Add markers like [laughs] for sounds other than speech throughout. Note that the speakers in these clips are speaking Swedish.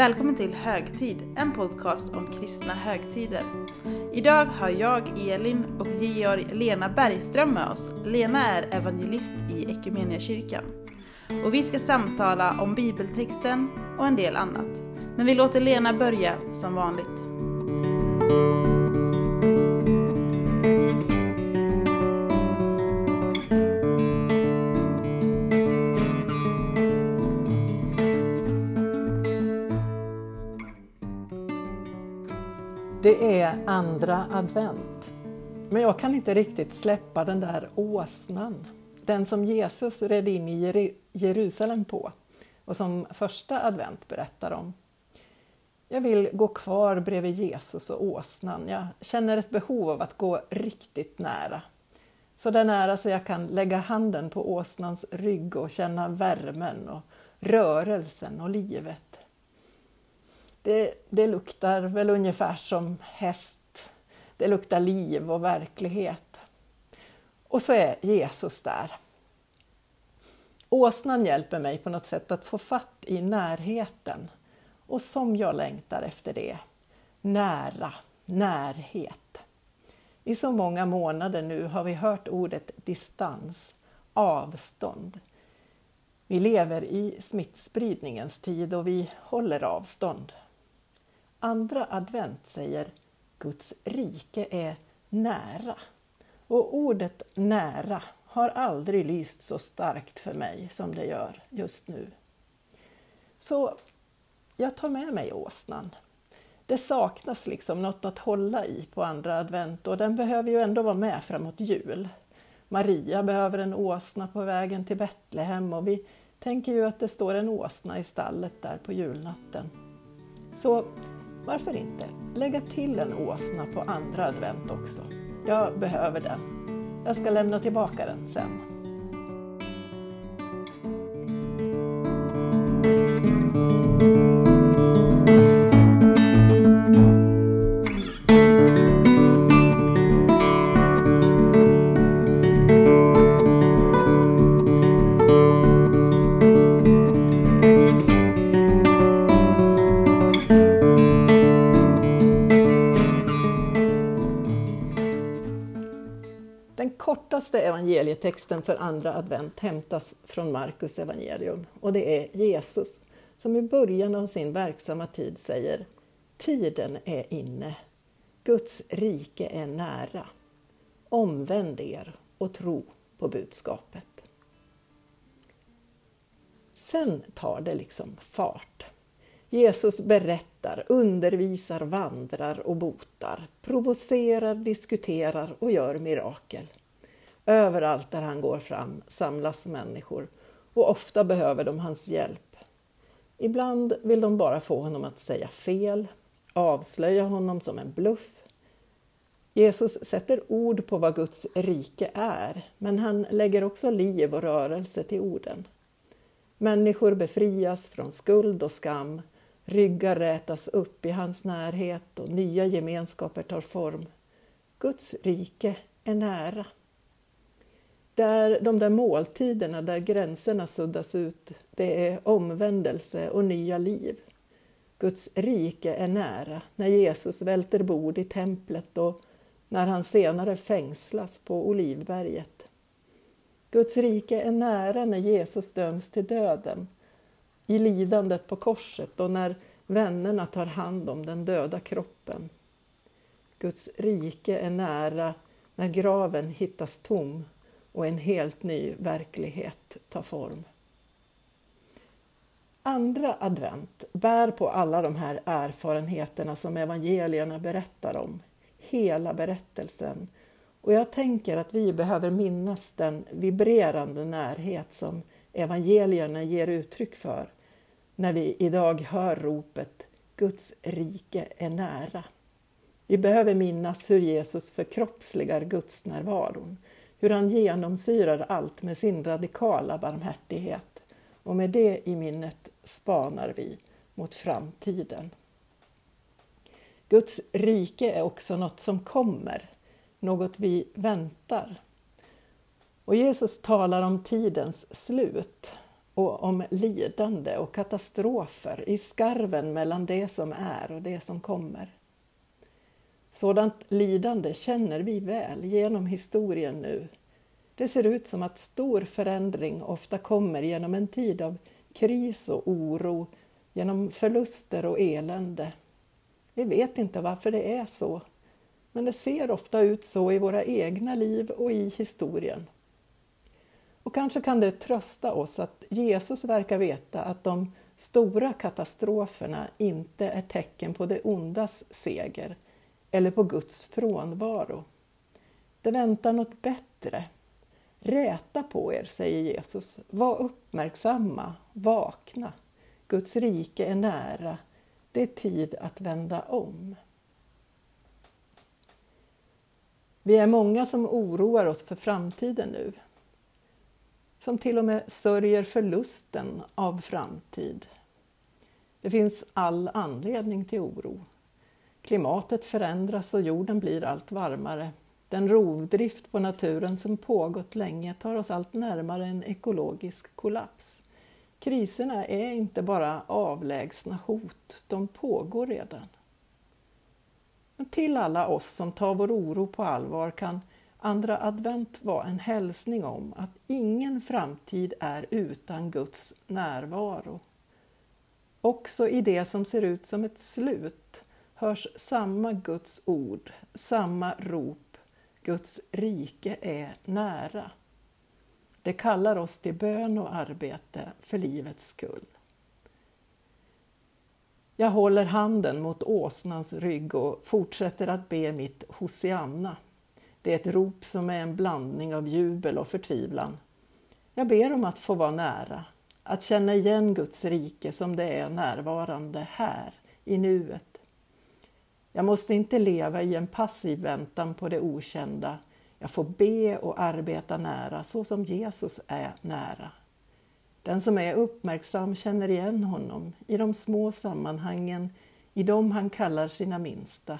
Välkommen till Högtid, en podcast om kristna högtider. Idag har jag, Elin och Georg Lena Bergström med oss. Lena är evangelist i Equmeniakyrkan. Och vi ska samtala om bibeltexten och en del annat. Men vi låter Lena börja som vanligt. Det är andra advent. Men jag kan inte riktigt släppa den där åsnan. Den som Jesus red in i Jerusalem på och som första advent berättar om. Jag vill gå kvar bredvid Jesus och åsnan. Jag känner ett behov av att gå riktigt nära. Så där nära så jag kan lägga handen på åsnans rygg och känna värmen och rörelsen och livet. Det, det luktar väl ungefär som häst. Det luktar liv och verklighet. Och så är Jesus där. Åsnan hjälper mig på något sätt att få fatt i närheten. Och som jag längtar efter det. Nära, närhet. I så många månader nu har vi hört ordet distans, avstånd. Vi lever i smittspridningens tid och vi håller avstånd. Andra advent säger Guds rike är nära. Och ordet nära har aldrig lyst så starkt för mig som det gör just nu. Så jag tar med mig åsnan. Det saknas liksom något att hålla i på andra advent och den behöver ju ändå vara med framåt jul. Maria behöver en åsna på vägen till Betlehem och vi tänker ju att det står en åsna i stallet där på julnatten. Så varför inte lägga till en åsna på andra advent också? Jag behöver den. Jag ska lämna tillbaka den sen. senaste evangelietexten för andra advent hämtas från Markus evangelium och det är Jesus som i början av sin verksamma tid säger Tiden är inne, Guds rike är nära. Omvänd er och tro på budskapet. Sen tar det liksom fart. Jesus berättar, undervisar, vandrar och botar, provocerar, diskuterar och gör mirakel. Överallt där han går fram samlas människor och ofta behöver de hans hjälp. Ibland vill de bara få honom att säga fel, avslöja honom som en bluff. Jesus sätter ord på vad Guds rike är, men han lägger också liv och rörelse till orden. Människor befrias från skuld och skam, ryggar rätas upp i hans närhet och nya gemenskaper tar form. Guds rike är nära. Där de där måltiderna där gränserna suddas ut, det är omvändelse och nya liv. Guds rike är nära när Jesus välter bord i templet och när han senare fängslas på Olivberget. Guds rike är nära när Jesus döms till döden, i lidandet på korset och när vännerna tar hand om den döda kroppen. Guds rike är nära när graven hittas tom och en helt ny verklighet tar form. Andra advent bär på alla de här erfarenheterna som evangelierna berättar om, hela berättelsen. Och jag tänker att vi behöver minnas den vibrerande närhet som evangelierna ger uttryck för när vi idag hör ropet Guds rike är nära. Vi behöver minnas hur Jesus förkroppsligar Guds närvaron hur han genomsyrar allt med sin radikala barmhärtighet. Och med det i minnet spanar vi mot framtiden. Guds rike är också något som kommer, något vi väntar. Och Jesus talar om tidens slut och om lidande och katastrofer i skarven mellan det som är och det som kommer. Sådant lidande känner vi väl genom historien nu. Det ser ut som att stor förändring ofta kommer genom en tid av kris och oro, genom förluster och elände. Vi vet inte varför det är så, men det ser ofta ut så i våra egna liv och i historien. Och kanske kan det trösta oss att Jesus verkar veta att de stora katastroferna inte är tecken på det ondas seger eller på Guds frånvaro. Det väntar något bättre. Räta på er, säger Jesus. Var uppmärksamma, vakna. Guds rike är nära. Det är tid att vända om. Vi är många som oroar oss för framtiden nu. Som till och med sörjer förlusten av framtid. Det finns all anledning till oro. Klimatet förändras och jorden blir allt varmare. Den rovdrift på naturen som pågått länge tar oss allt närmare en ekologisk kollaps. Kriserna är inte bara avlägsna hot, de pågår redan. Men till alla oss som tar vår oro på allvar kan andra advent vara en hälsning om att ingen framtid är utan Guds närvaro. Också i det som ser ut som ett slut hörs samma Guds ord, samma rop. Guds rike är nära. Det kallar oss till bön och arbete för livets skull. Jag håller handen mot åsnans rygg och fortsätter att be mitt Hosianna. Det är ett rop som är en blandning av jubel och förtvivlan. Jag ber om att få vara nära, att känna igen Guds rike som det är närvarande här, i nuet. Jag måste inte leva i en passiv väntan på det okända. Jag får be och arbeta nära så som Jesus är nära. Den som är uppmärksam känner igen honom i de små sammanhangen, i dem han kallar sina minsta,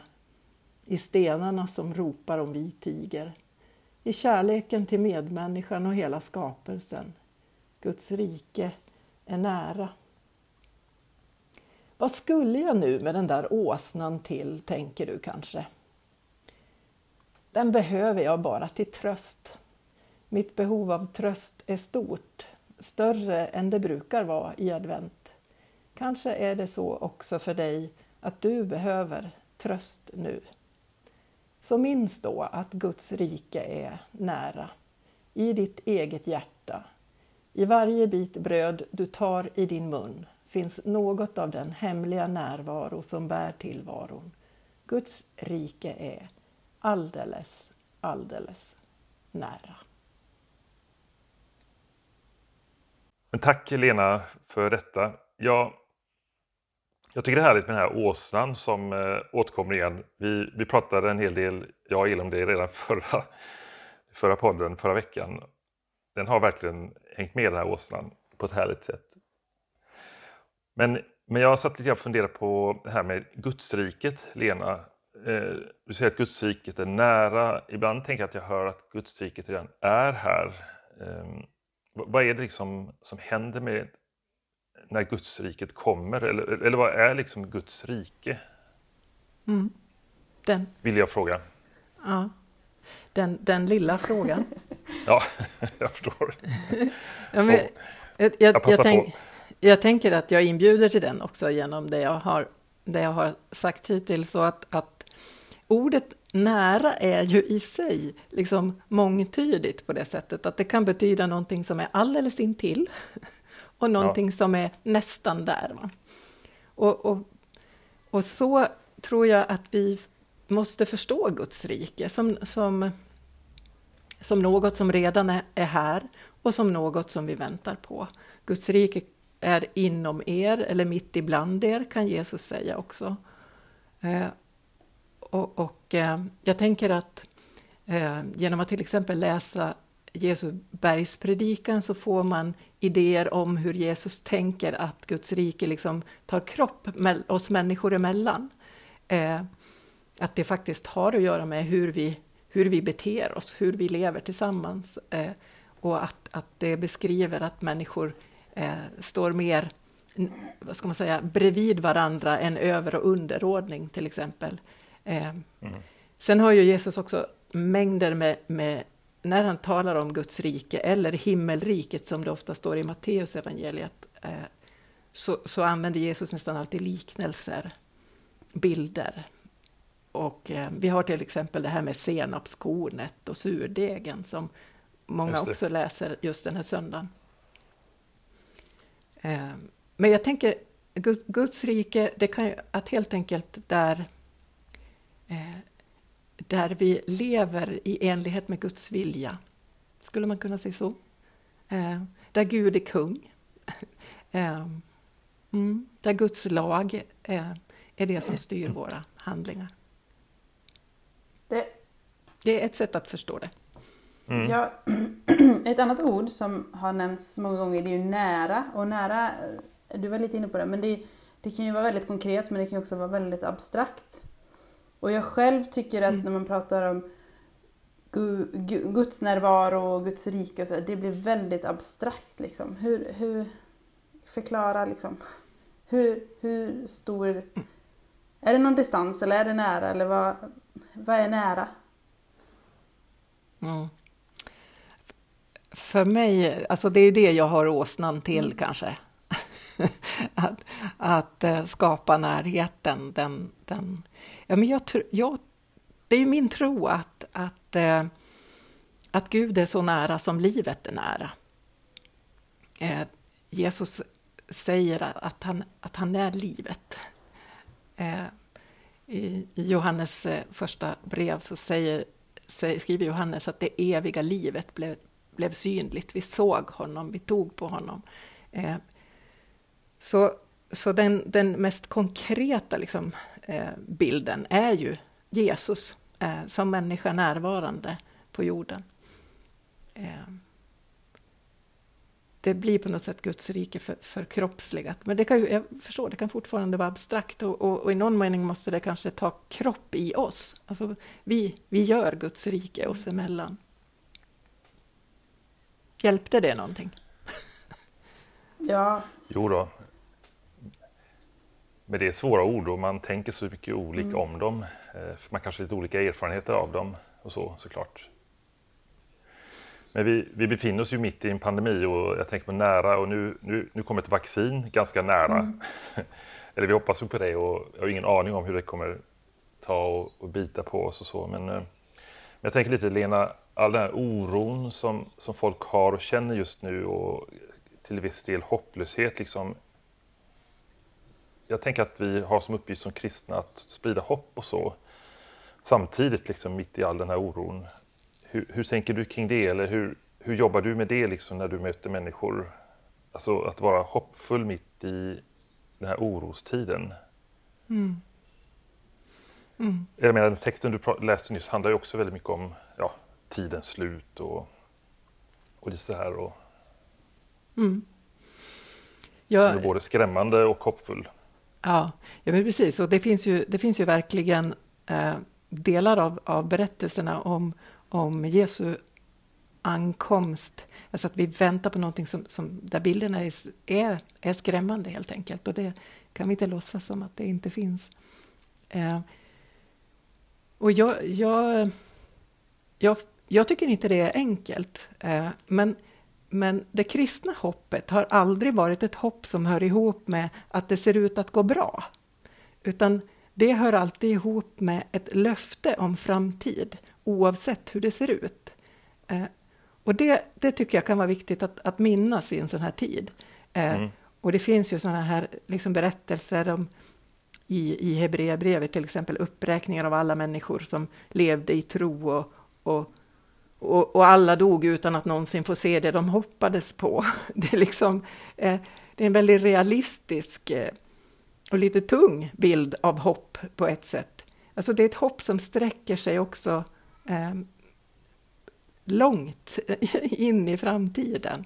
i stenarna som ropar om vi tiger, i kärleken till medmänniskan och hela skapelsen. Guds rike är nära. Vad skulle jag nu med den där åsnan till, tänker du kanske? Den behöver jag bara till tröst. Mitt behov av tröst är stort, större än det brukar vara i advent. Kanske är det så också för dig att du behöver tröst nu. Så minns då att Guds rike är nära, i ditt eget hjärta. I varje bit bröd du tar i din mun finns något av den hemliga närvaro som bär tillvaron. Guds rike är alldeles, alldeles nära. Men tack Lena för detta. Jag, jag tycker det är härligt med den här åsnan som eh, återkommer igen. Vi, vi pratade en hel del, jag och Elin, om det redan [laughs] förra, förra podden, förra veckan. Den har verkligen hängt med den här åsnan på ett härligt sätt. Men, men jag satt lite och funderade på det här med Gudsriket, Lena. Eh, du säger att Gudsriket är nära. Ibland tänker jag att jag hör att Gudsriket redan är här. Eh, vad är det liksom som händer med när Gudsriket kommer? Eller, eller vad är liksom Guds rike? Mm. Den. Vill jag fråga. Ja. Den, den lilla frågan. [laughs] ja, [laughs] jag förstår. ja, men, jag, jag, jag, jag tänk, jag tänker att jag inbjuder till den också genom det jag har, det jag har sagt hittills. Så att, att ordet nära är ju i sig liksom mångtydigt på det sättet att det kan betyda någonting som är alldeles intill och någonting ja. som är nästan där. Va? Och, och, och så tror jag att vi måste förstå Guds rike som, som, som något som redan är, är här och som något som vi väntar på. Guds rike är inom er eller mitt ibland er, kan Jesus säga också. Eh, och, och eh, jag tänker att eh, genom att till exempel läsa Jesu bergspredikan så får man idéer om hur Jesus tänker att Guds rike liksom tar kropp oss människor emellan. Eh, att det faktiskt har att göra med hur vi, hur vi beter oss, hur vi lever tillsammans. Eh, och att, att det beskriver att människor eh, står mer vad ska man säga, bredvid varandra än över och underordning till exempel. Eh, mm. Sen har ju Jesus också mängder med, med, när han talar om Guds rike eller himmelriket som det ofta står i Matteus evangeliet eh, så, så använder Jesus nästan alltid liknelser, bilder. Och eh, vi har till exempel det här med senapskornet och surdegen som många också läser just den här söndagen. Eh, men jag tänker, Guds rike, det kan att helt enkelt där, eh, där vi lever i enlighet med Guds vilja, skulle man kunna säga så. Eh, där Gud är kung. [laughs] Mm, där Guds lag är det som styr våra handlingar. Det, det är ett sätt att förstå det. Mm. Ja, [clears throat] ett annat ord som har nämnts många gånger det är ju nära. Och nära, du var lite inne på det, men det, det kan ju vara väldigt konkret men det kan också vara väldigt abstrakt. Och jag själv tycker att mm. när man pratar om Guds närvaro och Guds rike och så, det blir väldigt abstrakt liksom. Hur, hur förklara liksom, hur, hur stor, är det någon distans eller är det nära eller vad, vad är nära? Mm för mig, alltså det är det jag har åsnan till mm. kanske. [laughs] att, att uh, skapa närheten. Den, den, ja, men jag, jag, det är ju min tro att, att, uh, att Gud är så nära som livet är nära. Uh, Jesus säger att han, att han är livet. I Johannes första brev så säger, skriver Johannes att det eviga livet blev blev synligt. Vi såg honom, vi tog på honom. Eh, så så den, den mest konkreta liksom, eh, bilden är ju Jesus eh, som människa närvarande på jorden. Eh, det blir på något sätt Guds rike för, förkroppsligat. Men det kan ju, jag förstår, det kan fortfarande vara abstrakt och, och, och, i någon mening måste det kanske ta kropp i oss. Alltså, vi, vi gör Guds rike oss emellan. Hjälpte det någonting? ja. Jo då. Men det är svåra ord och man tänker så mycket olika mm. om dem. Eh, man kanske har lite olika erfarenheter av dem och så såklart. Men vi, vi befinner oss ju mitt i en pandemi och jag tänker på nära och nu, nu, nu kommer ett vaccin ganska nära. Mm. [laughs] Eller vi hoppas på det och jag har ingen aning om hur det kommer ta och, och bita på oss och så. Men, eh, men jag tänker lite Lena, all den här oron som, som folk har och känner just nu och till viss del hopplöshet. Liksom. Jag tänker att vi har som uppgift som kristna att sprida hopp och så. Samtidigt, liksom, mitt i all den här oron. Hur, hur tänker du kring det? Eller hur, hur jobbar du med det liksom, när du möter människor? Alltså att vara hoppfull mitt i den här orostiden. Mm. Mm. Jag menar, texten du läste nyss handlar ju också väldigt mycket om tidens slut och, och det så här. Och, mm. ja, är både skrämmande och hoppfull. Ja, ja men precis. Och det finns ju, det finns ju verkligen eh, delar av, av berättelserna om, om Jesu ankomst, alltså att vi väntar på någonting som, som, där bilderna är, är, är skrämmande helt enkelt. Och det kan vi inte låtsas som att det inte finns. Eh, och jag, jag, jag jag tycker inte det är enkelt, eh, men, men det kristna hoppet har aldrig varit ett hopp som hör ihop med att det ser ut att gå bra, utan det hör alltid ihop med ett löfte om framtid, oavsett hur det ser ut. Eh, och det, det tycker jag kan vara viktigt att, att minnas i en sån här tid. Eh, mm. Och det finns ju såna här liksom berättelser om i, i Hebreerbrevet till exempel uppräkningar av alla människor som levde i tro och, och och, och, alla dog utan att någonsin få se det de hoppades på. [laughs] Det är, liksom, eh, det är en väldigt realistisk eh, och lite tung bild av hopp på ett sätt. Alltså det är ett hopp som sträcker sig också eh, långt [laughs] in i framtiden.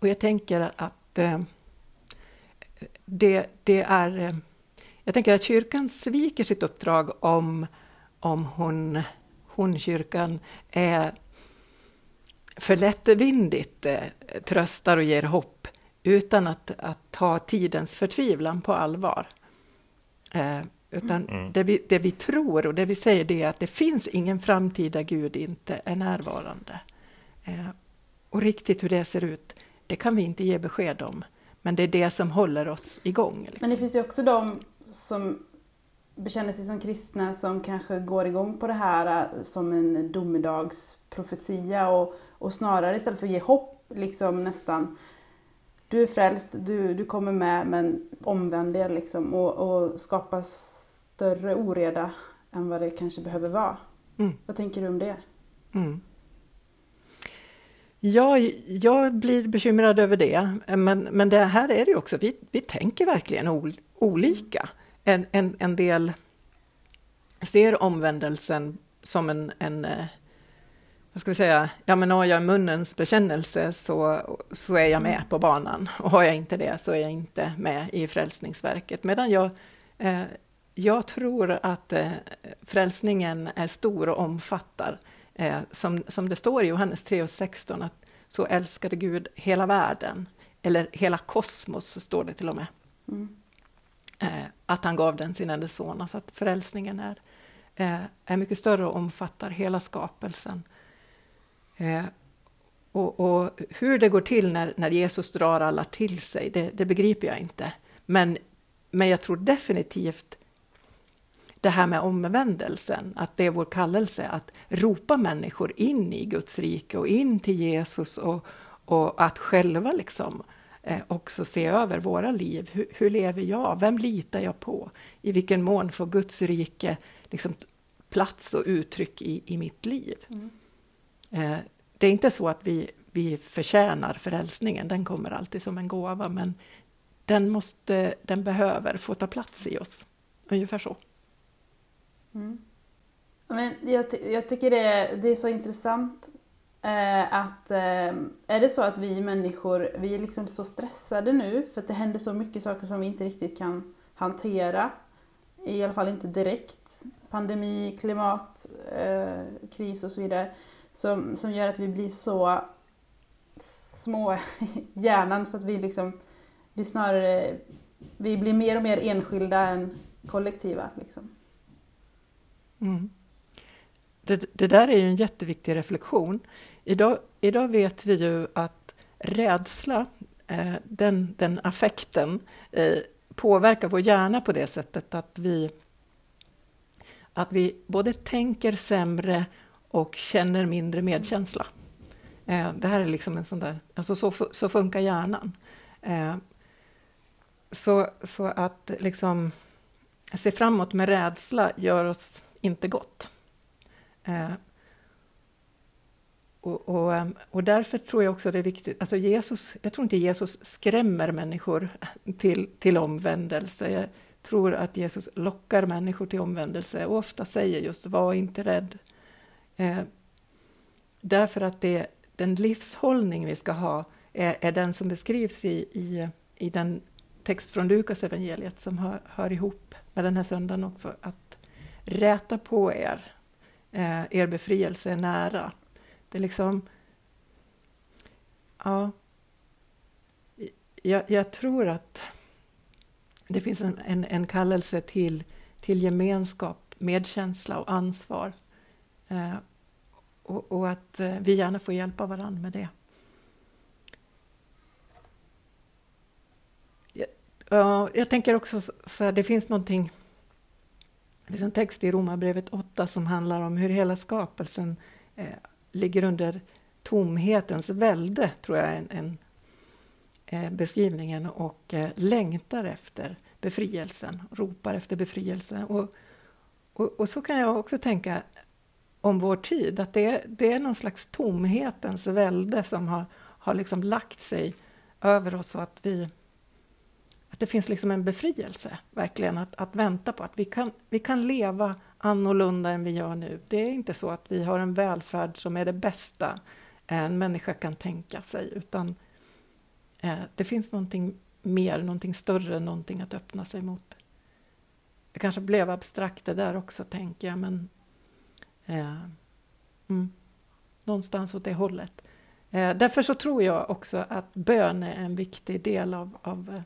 Och jag tänker att eh, det, det, är... Eh, jag tänker att kyrkan sviker sitt uppdrag om, om hon Hornkyrkan är för lättvindigt eh, tröstar och ger hopp utan att, att ta tidens förtvivlan på allvar. Eh, utan mm. det, vi, det vi tror och det vi säger det är att det finns ingen framtida Gud inte är närvarande. Eh, och riktigt hur det ser ut, det kan vi inte ge besked om. Men det är det som håller oss igång. Liksom. Men det finns ju också de som bekänner sig som kristna som kanske går igång på det här äh, som en domedagsprofetia och, och snarare istället för att ge hopp liksom nästan du är frälst, du, du kommer med men omvänd er liksom och, och skapa större oreda än vad det kanske behöver vara. Mm. Vad tänker du om det? Mm. Ja, jag blir bekymrad över det, men, men det här är det också, vi, vi tänker verkligen ol, olika. En, en, en del ser omvändelsen som en, en eh, vad ska vi säga, ja men har jag munnens bekännelse så, så är jag med på banan och har jag inte det så är jag inte med i Frälsningsverket. Medan jag, eh, jag tror att eh, frälsningen är stor och omfattar eh, som, som det står i Johannes 3 och 16, att så älskade Gud hela världen, eller hela kosmos står det till och med. Mm. Att han gav den sin enda son, alltså att frälsningen är, eh, är mycket större och omfattar hela skapelsen. Eh, och, och, hur det går till när, när Jesus drar alla till sig, det, det begriper jag inte. Men, men jag tror definitivt det här med omvändelsen, att det är vår kallelse att ropa människor in i Guds rike och in till Jesus och, och att själva liksom eh, också se över våra liv. Hur, hur, lever jag? Vem litar jag på? I vilken mån får Guds rike liksom plats och uttryck i, i mitt liv? Mm. Eh, det är inte så att vi, vi förtjänar frälsningen, den kommer alltid som en gåva, men den, måste, den behöver få ta plats i oss. Ungefär så. Mm. Men jag, jag tycker det är, det är så intressant eh, att eh, är det så att vi människor, vi är liksom så stressade nu för att det händer så mycket saker som vi inte riktigt kan hantera. I alla fall inte direkt. Pandemi, klimatkris eh, och så vidare. Som, som gör att vi blir så små [laughs] i hjärnan så att vi liksom, vi snarare, vi blir mer och mer enskilda än kollektiva. Liksom. Mm. Det, det, där är ju en jätteviktig reflektion. Idag, idag vet vi ju att rädsla, eh, den, den affekten, eh, påverkar vår hjärna på det sättet att vi, att vi både tänker sämre och känner mindre medkänsla. Eh, det här är liksom en sån där, alltså så, så funkar hjärnan. Eh, så, så att liksom se framåt med rädsla gör oss inte gott. Eh, och, och, ehm, och, därför tror jag också det är viktigt, alltså Jesus, jag tror inte Jesus skrämmer människor till, till omvändelse. Jag tror att Jesus lockar människor till omvändelse och ofta säger just var inte rädd. Eh, därför att det, den livshållning vi ska ha är, är den som beskrivs i, i, i den text från Lukas evangeliet som hör, hör ihop med den här söndagen också. Att räta på er, eh, er befrielse är nära. Det är liksom... Ja, jag, jag tror att det finns en, en, en, kallelse till, till gemenskap, medkänsla och ansvar. Eh, och, och, att eh, vi gärna får hjälpa varandra med det. Jag, jag tänker också så här, det finns någonting det finns en text i Romarbrevet 8 som handlar om hur hela skapelsen eh, ligger under tomhetens välde, tror jag är en, en eh, beskrivningen, och eh, längtar efter befrielsen, ropar efter befrielse. Och, och, och, så kan jag också tänka om vår tid, att det, det är någon slags tomhetens välde som har, har liksom lagt sig över oss så att vi att det finns liksom en befrielse, verkligen, att, att vänta på att vi kan, vi kan leva annorlunda än vi gör nu. Det är inte så att vi har en välfärd som är det bästa en människa kan tänka sig, utan eh, det finns någonting mer, någonting större, någonting att öppna sig mot. Det kanske blev abstrakt det där också, tänker jag, men eh, mm, någonstans åt det hållet. Eh, därför så tror jag också att bön är en viktig del av, av, eh,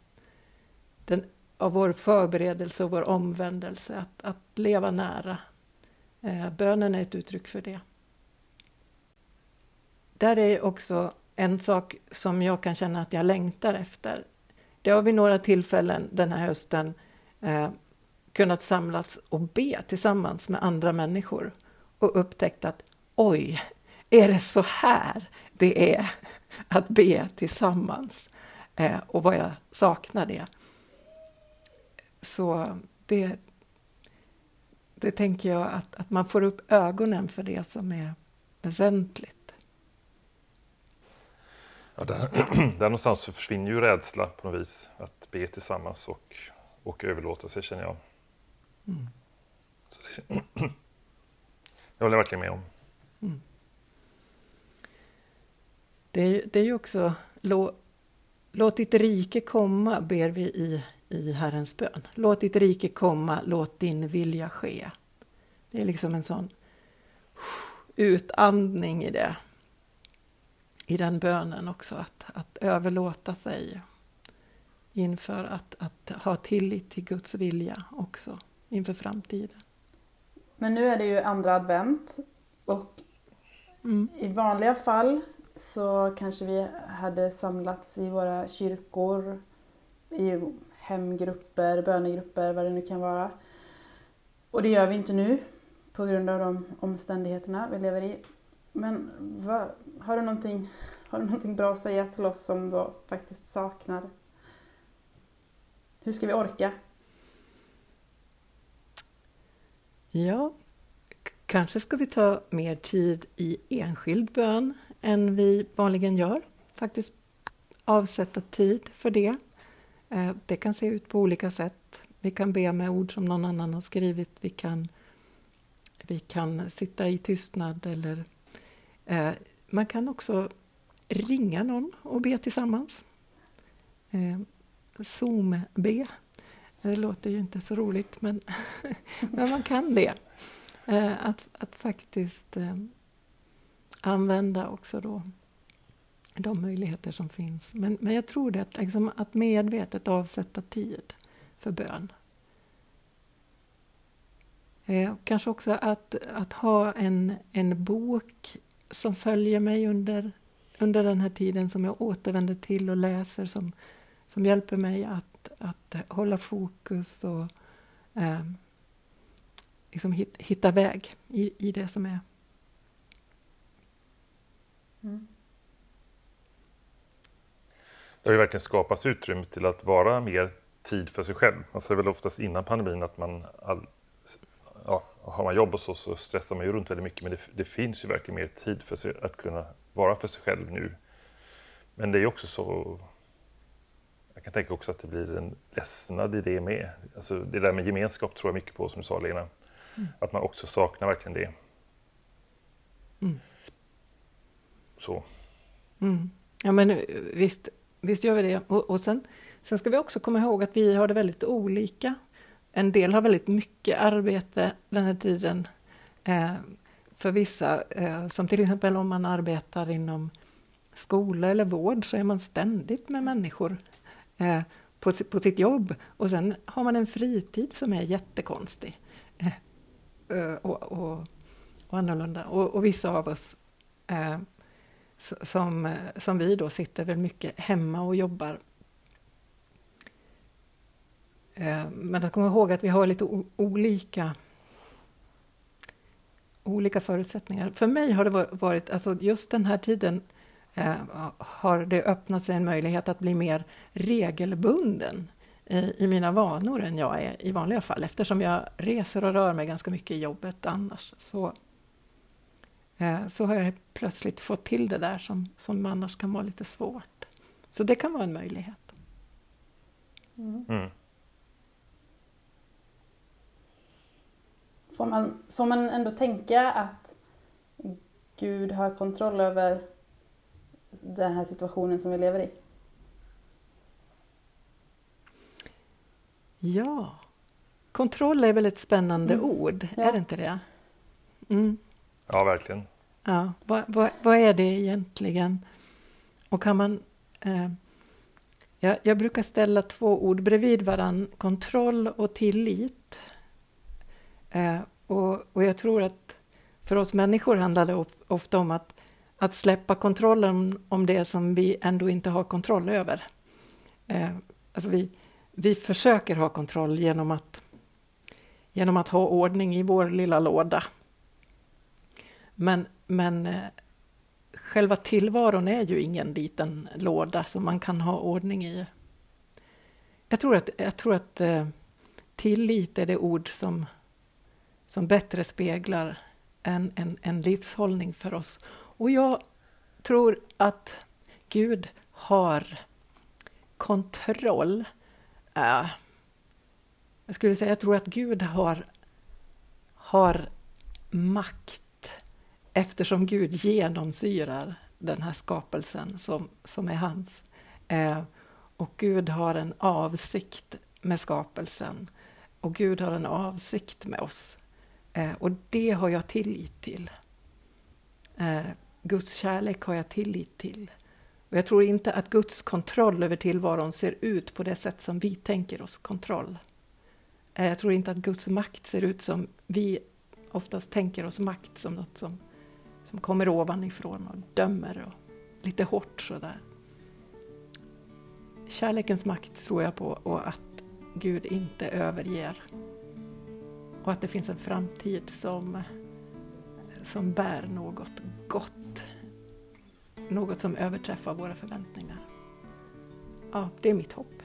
den, av vår förberedelse och vår omvändelse, att, att leva nära. Eh, bönen är ett uttryck för det. Där är också en sak som jag kan känna att jag längtar efter. Det har vid några tillfällen den här hösten eh, kunnat samlas och be tillsammans med andra människor och upptäckt att oj, är det så här det är att be tillsammans? Eh, och vad jag saknar det. Så det, det tänker jag att, att man får upp ögonen för det som är väsentligt. Ja, där, [clears throat] där någonstans så försvinner ju rädsla på något vis. Att be tillsammans och, och överlåta sig känner jag. Mm. Så det, [clears throat] jag håller verkligen med om. Mm. Det, är, det är ju också lå, Låt ditt rike komma, ber vi i, i Herrens bön. Låt ditt rike komma, låt din vilja ske. Det är liksom en sån utandning i det. I den bönen också, att, att överlåta sig inför att, att ha tillit till Guds vilja också inför framtiden. Men nu är det ju andra advent och mm. i vanliga fall så kanske vi hade samlats i våra kyrkor, i hemgrupper, bönegrupper, vad det nu kan vara. Och det gör vi inte nu på grund av de omständigheterna vi lever i. Men vad, har, du någonting, har du någonting bra att säga till oss som då faktiskt saknar? Hur ska vi orka? Ja, kanske ska vi ta mer tid i enskild bön än vi vanligen gör. Faktiskt avsätta tid för det. Eh, det kan se ut på olika sätt. Vi kan be med ord som någon annan har skrivit. Vi kan, vi kan sitta i tystnad eller eh, man kan också ringa någon och be tillsammans. Eh, Zoom-be. Det låter ju inte så roligt men, [laughs] men man kan det. Eh, att, att faktiskt eh, använda också då de möjligheter som finns. Men, men jag tror det, att, liksom, att medvetet avsätta tid för bön. Eh, kanske också att, att ha en, en bok som följer mig under, under den här tiden som jag återvänder till och läser som, som hjälper mig att, att hålla fokus och eh, liksom hitta väg i, i det som är Mm. Det har ju verkligen skapats utrymme till att vara mer tid för sig själv. Alltså det är väl oftast innan pandemin att man all, ja, har man jobb och så, så stressar man ju runt väldigt mycket men det, det, finns ju verkligen mer tid för sig att kunna vara för sig själv nu. Men det är också så jag kan tänka också att det blir en ledsnad i det med. Alltså det där med gemenskap tror jag mycket på som du sa Lena. Mm. Att man också saknar verkligen det. Mm. Så. Mm. Ja men visst, visst gör vi det. Och, och sen, sen ska vi också komma ihåg att vi har det väldigt olika. En del har väldigt mycket arbete den här tiden. Eh, för vissa, eh, som till exempel om man arbetar inom skola eller vård så är man ständigt med människor eh, på, på sitt jobb. Och sen har man en fritid som är jättekonstig. Eh, eh och, och, och annorlunda. Och, och vissa av oss eh, som, som vi då sitter väl mycket hemma och jobbar. Eh, men att komma ihåg att vi har lite olika olika förutsättningar. För mig har det varit, alltså just den här tiden eh, har det öppnat sig en möjlighet att bli mer regelbunden i, i mina vanor än jag är i vanliga fall eftersom jag reser och rör mig ganska mycket i jobbet annars. Så så har jag plötsligt fått till det där som, som annars kan vara lite svårt. Så det kan vara en möjlighet. Mm. Mm. Får, man, får man ändå tänka att Gud har kontroll över den här situationen som vi lever i? Ja, kontroll är väl ett spännande mm. ord, ja. är det inte det? Mm. Ja, verkligen. Ja, vad, vad, vad är det egentligen? Och kan man... Eh, jag, jag brukar ställa två ord bredvid varann, kontroll och tillit. Eh, och, och jag tror att för oss människor handlar det ofta om att, att släppa kontrollen om det som vi ändå inte har kontroll över. Eh, alltså vi, vi försöker ha kontroll genom att, genom att ha ordning i vår lilla låda. Men, men eh, själva tillvaron är ju ingen liten låda som man kan ha ordning i. Jag tror att, jag tror att eh, tillit är det ord som, som bättre speglar en, en, en livshållning för oss. Och jag tror att Gud har kontroll. Uh, jag skulle säga, jag tror att Gud har, har makt eftersom Gud genomsyrar den här skapelsen som, som är hans. Eh, och Gud har en avsikt med skapelsen. Och Gud har en avsikt med oss. Eh, och det har jag tillit till. Eh, Guds kärlek har jag tillit till. Och jag tror inte att Guds kontroll över tillvaron ser ut på det sätt som vi tänker oss kontroll. Eh, jag tror inte att Guds makt ser ut som vi oftast tänker oss makt, som något som, som kommer ovanifrån och dömer och lite hårt sådär. Kärlekens makt tror jag på och att Gud inte överger. Och att det finns en framtid som, som bär något gott något som överträffar våra förväntningar. Ja, det är mitt hopp.